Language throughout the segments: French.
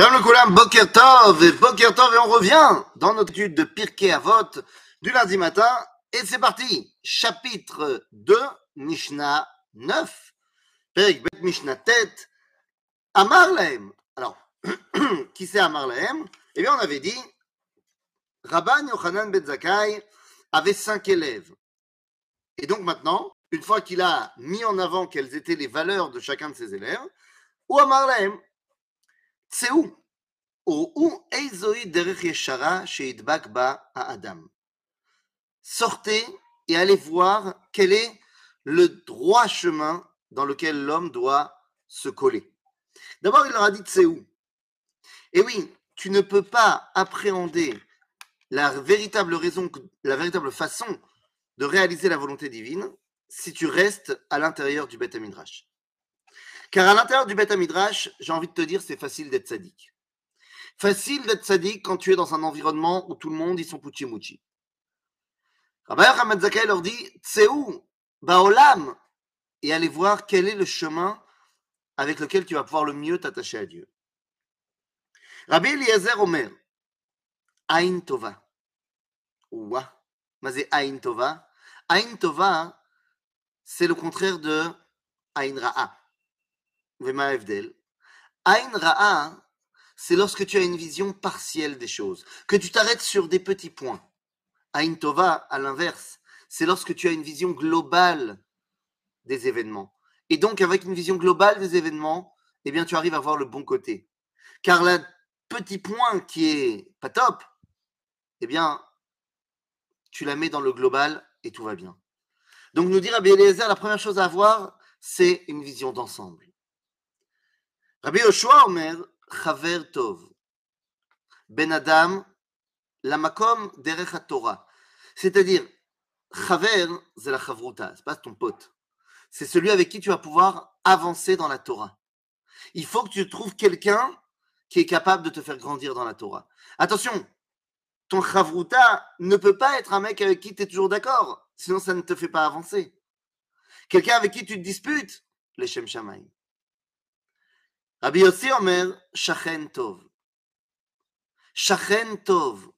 Shalom le Koulam, Boker Tov, et Boker Tov, et on revient dans notre étude de Pirkei Avot du lundi matin, et c'est parti. Chapitre 2, Mishnah 9, Perik Bet Mishnah Tet, Amar. Alors, qui c'est Amar Eh bien, on avait dit, Rabban Yochanan Ben Zakkai avait cinq élèves. Et donc maintenant, une fois qu'il a mis en avant quelles étaient les valeurs de chacun de ses élèves, ou Amar צאו, וראו איזוהי דרך ישרה שידבק בה האדם. Sortez et allez voir quel est le droit chemin dans lequel l'homme doit se coller. D'abord, il leur a dit Tséou. Et oui, tu ne peux pas appréhender la véritable raison, la véritable façon de réaliser la volonté divine si tu restes à l'intérieur du Beth Midrash. car à l'intérieur du Beth Midrash, j'ai envie de te dire, c'est facile d'être sadique. Facile d'être sadique quand tu es dans un environnement où tout le monde, ils sont puchi-muchi. Rabbi Hamad Zakai leur dit, Tseou, Baolam, et allez voir quel est le chemin avec lequel tu vas pouvoir le mieux t'attacher à Dieu. Rabbi Eliezer Omer, Ain Tova. Ouah, mais c'est Ain Tova. Ain Tova, c'est le contraire de Ain Ra'a. Ain Ra'a, c'est lorsque tu as une vision partielle des choses, que tu t'arrêtes sur des petits points. Ain Tova, à l'inverse, c'est lorsque tu as une vision globale des événements. Et donc, avec une vision globale des événements, eh bien, tu arrives à voir le bon côté. Car le petit point qui est pas top, eh bien, tu la mets dans le global et tout va bien. Donc, nous dire à Eliezer, la première chose à avoir, c'est une vision d'ensemble. Rabbi Omer, Chaver Tov, Ben Adam, la Makom derech Torah. C'est-à-dire, c'est la Chavruta, c'est pas ton pote. C'est celui avec qui tu vas pouvoir avancer dans la Torah. Il faut que tu trouves quelqu'un qui est capable de te faire grandir dans la Torah. Attention, ton Chavruta ne peut pas être un mec avec qui tu es toujours d'accord, sinon ça ne te fait pas avancer. Quelqu'un avec qui tu te disputes, les Shem Shamaim. Rabbi Yossi Omer, Shachen Tov. Shachen Tov.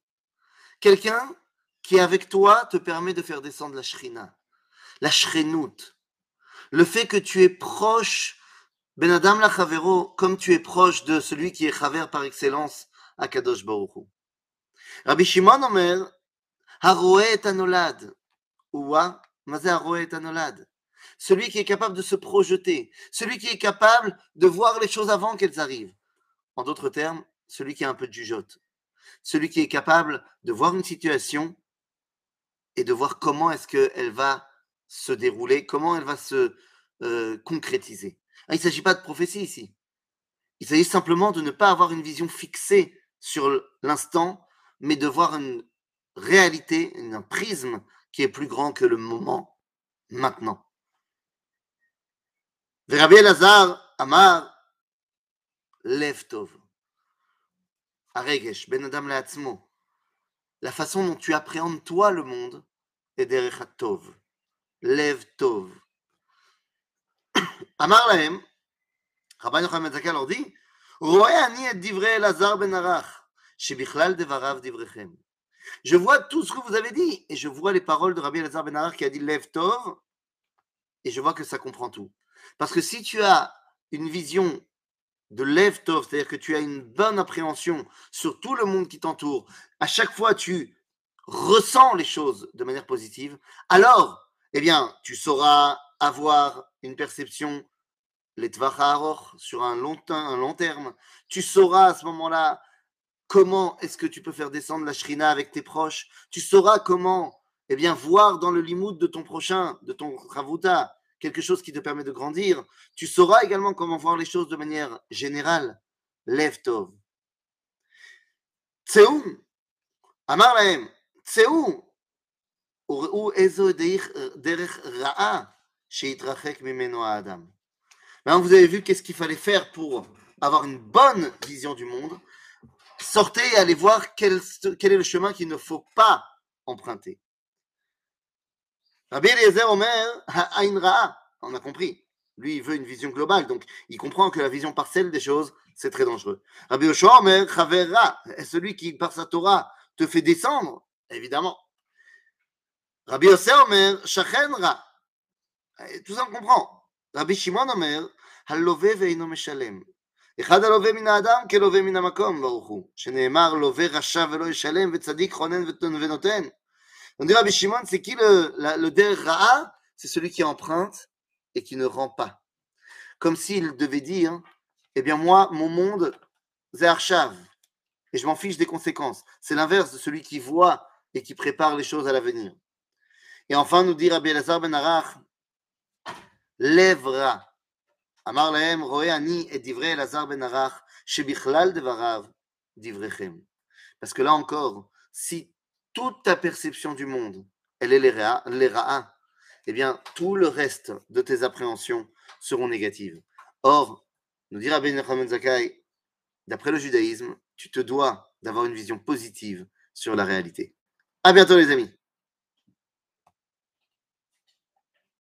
Quelqu'un qui, avec toi, te permet de faire descendre la Shrina, la Shrenout. Le fait que tu es proche, Ben Adam la Chavero, comme tu es proche de celui qui est Chaver par excellence, à Kadosh Baruch. Rabbi Shimon Omer, Haroe et Anolad. Ouah, Mazé Haroe et Anolad celui qui est capable de se projeter, celui qui est capable de voir les choses avant qu'elles arrivent. En d'autres termes, celui qui a un peu de jugeote, celui qui est capable de voir une situation et de voir comment est-ce qu'elle va se dérouler, comment elle va se euh, concrétiser. Ah, il ne s'agit pas de prophétie ici. Il s'agit simplement de ne pas avoir une vision fixée sur l'instant, mais de voir une réalité, un prisme qui est plus grand que le moment maintenant. ורבי אלעזר אמר, לב טוב. הרגש, בין אדם לעצמו. La façon dont tu appréhendes toi le monde est derech tov. לב טוב. אמר להם, רבי יוחנן בן זכאי leur dit, רואה אני את דברי אלעזר בן ערך, שבכלל דבריו דבריכם. Je vois tout ce que vous avez dit, et je vois les paroles de Rabbi Elazar Ben Arar qui a dit Lev Tov, et je vois que ça comprend tout. Parce que si tu as une vision de lève tov, c'est-à-dire que tu as une bonne appréhension sur tout le monde qui t'entoure, à chaque fois tu ressens les choses de manière positive, alors, eh bien, tu sauras avoir une perception les sur un long, un long terme. Tu sauras à ce moment-là comment est-ce que tu peux faire descendre la shrina avec tes proches. Tu sauras comment, eh bien, voir dans le limoud de ton prochain, de ton ravuta, quelque chose qui te permet de grandir. Tu sauras également comment voir les choses de manière générale. Lev Tov. Tseou, Amar Lahem, Tseou, Ureu Ezo Derech euh, Ra'a, Sheitrachek Mimeno Adam. Maintenant, vous avez vu qu'est-ce qu'il fallait faire pour avoir une bonne vision du monde. Sortez et allez voir quel est le chemin qu'il ne faut pas emprunter. Rabbi Eliezer Omer, Ha'ain Ra'a, on a compris. Lui, il veut une vision globale, donc il comprend que la vision partielle des choses c'est très dangereux. Rabbi Yoshua Omer, Chavera, celui qui, par sa Torah, te fait descendre, évidemment. Rabbi Yosef Omer, Shachenra, tout ça on comprend. Rabbi Shimon Omer, Halove ve'ino meshalem. אחד הלווה מן האדם כלווה מן המקום, ברוך הוא, שנאמר לווה רשע ולא ישלם וצדיק חונן ונותן. On dit Rabbi Shimon, c'est qui le, la, der C'est celui qui emprunte et qui ne rend pas. Comme s'il devait dire, eh bien moi, mon monde, c'est et je m'en fiche des conséquences. C'est l'inverse de celui qui voit et qui prépare les choses à l'avenir. Et enfin, nous dit Rabbi Elazar ben Arach, lèvera. Amar lahem ani et divrei Elazar ben Arach, shebichlal devarav divrechem. Parce que là encore, si toute ta perception du monde, elle est les eh bien, tout le reste de tes appréhensions seront négatives. Or, nous Rabbi Nachman Zakai, d'après le judaïsme, tu te dois d'avoir une vision positive sur la réalité. À bientôt les amis.